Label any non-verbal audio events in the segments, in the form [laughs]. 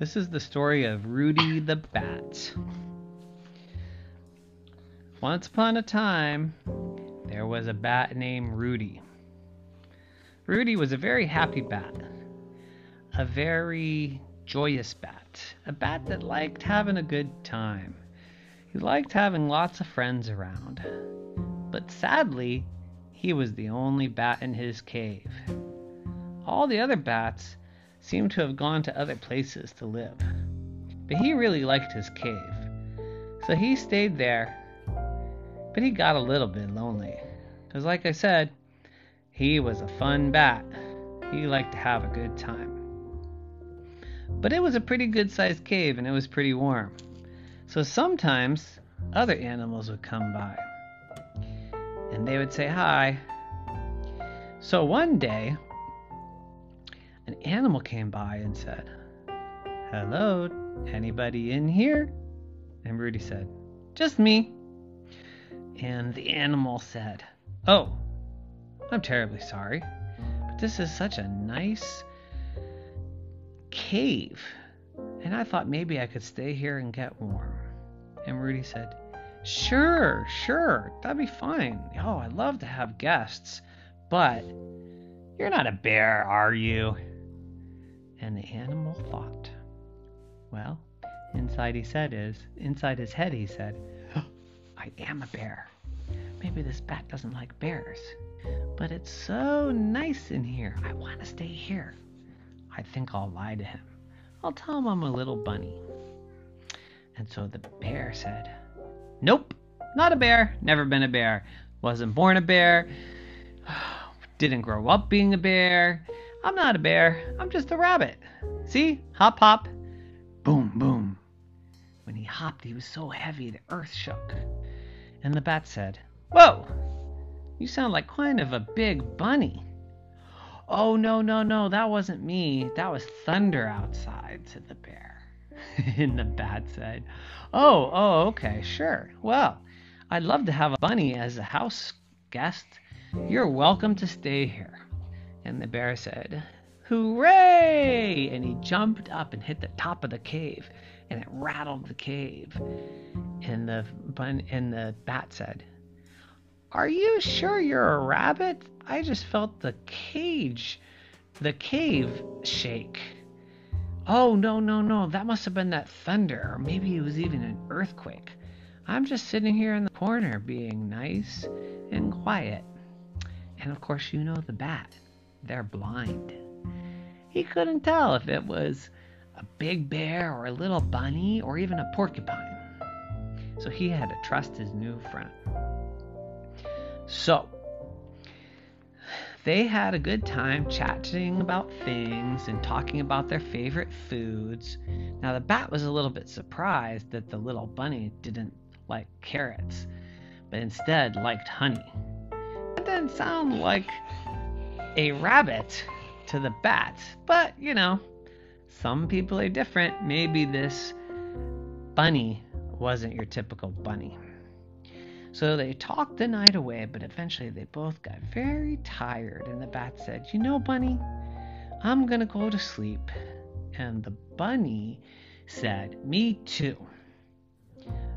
This is the story of Rudy the Bat. Once upon a time, there was a bat named Rudy. Rudy was a very happy bat, a very joyous bat, a bat that liked having a good time. He liked having lots of friends around. But sadly, he was the only bat in his cave. All the other bats seemed to have gone to other places to live. But he really liked his cave. So he stayed there. But he got a little bit lonely. Because, like I said, he was a fun bat. He liked to have a good time. But it was a pretty good sized cave and it was pretty warm. So sometimes other animals would come by and they would say hi. So one day, an animal came by and said, Hello, anybody in here? And Rudy said, Just me. And the animal said, Oh, I'm terribly sorry, but this is such a nice cave, and I thought maybe I could stay here and get warm. And Rudy said, Sure, sure, that'd be fine. Oh, I'd love to have guests, but you're not a bear, are you? And the animal thought. Well, inside he said is, inside his head he said, I am a bear. Maybe this bat doesn't like bears, but it's so nice in here. I want to stay here. I think I'll lie to him. I'll tell him I'm a little bunny. And so the bear said, Nope, not a bear. Never been a bear. Wasn't born a bear. [sighs] Didn't grow up being a bear. I'm not a bear. I'm just a rabbit. See? Hop, hop. Boom, boom. When he hopped, he was so heavy the earth shook. And the bat said, Whoa! You sound like kind of a big bunny. Oh, no, no, no, that wasn't me. That was thunder outside, said the bear. [laughs] and the bat said, Oh, oh, okay, sure. Well, I'd love to have a bunny as a house guest. You're welcome to stay here. And the bear said, Hooray! And he jumped up and hit the top of the cave, and it rattled the cave. And the bun and the bat said, Are you sure you're a rabbit? I just felt the cage, the cave shake. Oh, no, no, no. That must have been that thunder, or maybe it was even an earthquake. I'm just sitting here in the corner being nice and quiet. And of course, you know the bat. They're blind. He couldn't tell if it was a big bear or a little bunny or even a porcupine. So he had to trust his new friend. So, they had a good time chatting about things and talking about their favorite foods. Now, the bat was a little bit surprised that the little bunny didn't like carrots, but instead liked honey. That didn't sound like a rabbit to the bat, but you know, some people are different. Maybe this bunny wasn't your typical bunny. So they talked the night away, but eventually they both got very tired, and the bat said, You know, Bunny, I'm gonna go to sleep. And the bunny said, Me too.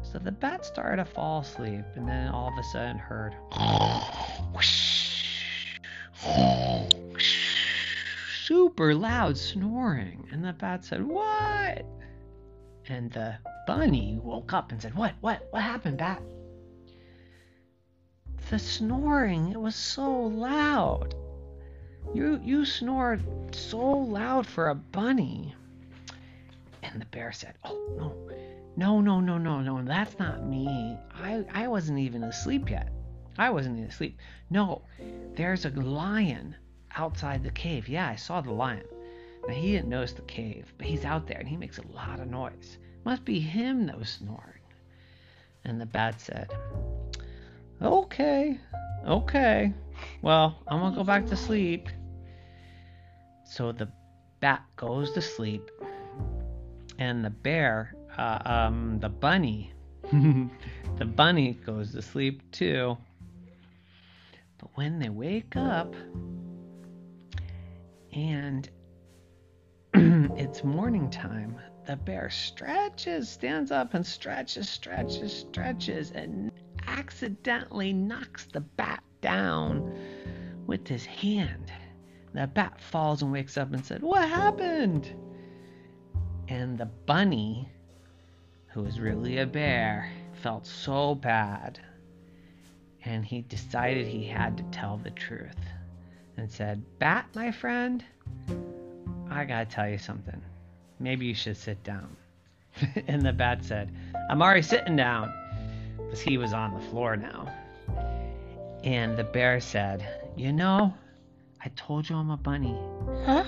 So the bat started to fall asleep, and then all of a sudden heard [laughs] [laughs] super loud snoring. And the bat said, What? And the bunny woke up and said, What? What? What happened, bat? the snoring, it was so loud. You you snored so loud for a bunny. And the bear said, Oh no. No, no, no, no, no, that's not me. I, I wasn't even asleep yet. I wasn't even asleep. No, there's a lion outside the cave. Yeah, I saw the lion. Now he didn't notice the cave, but he's out there and he makes a lot of noise. Must be him that was snoring. And the bat said, Okay, okay. Well, I'm gonna go back to sleep. So the bat goes to sleep, and the bear, uh, um, the bunny, [laughs] the bunny goes to sleep too. But when they wake up, and [clears throat] it's morning time, the bear stretches, stands up and stretches, stretches, stretches, and accidentally knocks the bat down with his hand. The bat falls and wakes up and said, What happened? And the bunny, who was really a bear, felt so bad. And he decided he had to tell the truth and said, Bat, my friend, I gotta tell you something. Maybe you should sit down. [laughs] and the bat said, I'm already sitting down. Because he was on the floor now. And the bear said, You know, I told you I'm a bunny. Huh?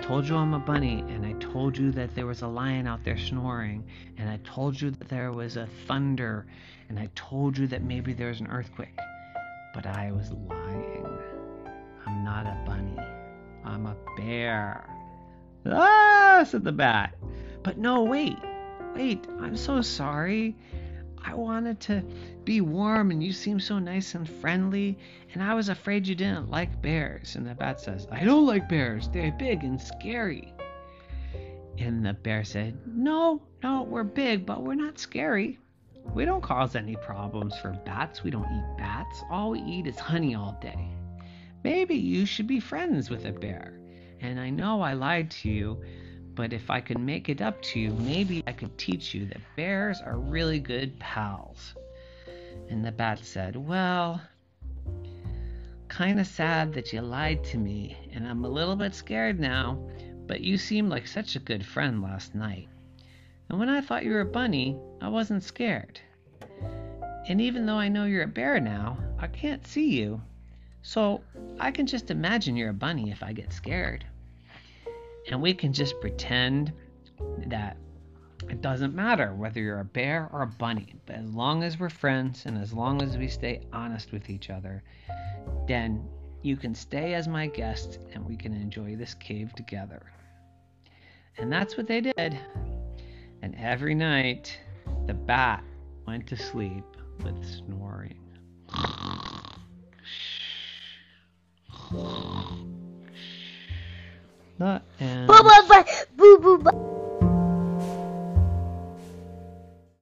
I told you I'm a bunny, and I told you that there was a lion out there snoring, and I told you that there was a thunder, and I told you that maybe there was an earthquake. But I was lying. I'm not a bunny. I'm a bear. Ah, said the bat. But no, wait. Wait, I'm so sorry. I wanted to be warm and you seem so nice and friendly, and I was afraid you didn't like bears. And the bat says, I don't like bears. They're big and scary. And the bear said, No, no, we're big, but we're not scary. We don't cause any problems for bats. We don't eat bats. All we eat is honey all day. Maybe you should be friends with a bear. And I know I lied to you, but if I could make it up to you, maybe I could teach you that bears are really good pals. And the bat said, Well, kind of sad that you lied to me, and I'm a little bit scared now, but you seemed like such a good friend last night. And when I thought you were a bunny, I wasn't scared. And even though I know you're a bear now, I can't see you. So I can just imagine you're a bunny if I get scared. And we can just pretend that it doesn't matter whether you're a bear or a bunny, but as long as we're friends and as long as we stay honest with each other, then you can stay as my guest and we can enjoy this cave together. And that's what they did. And every night, the bat went to sleep with snoring. [sighs] not and... Boo, boo, boo.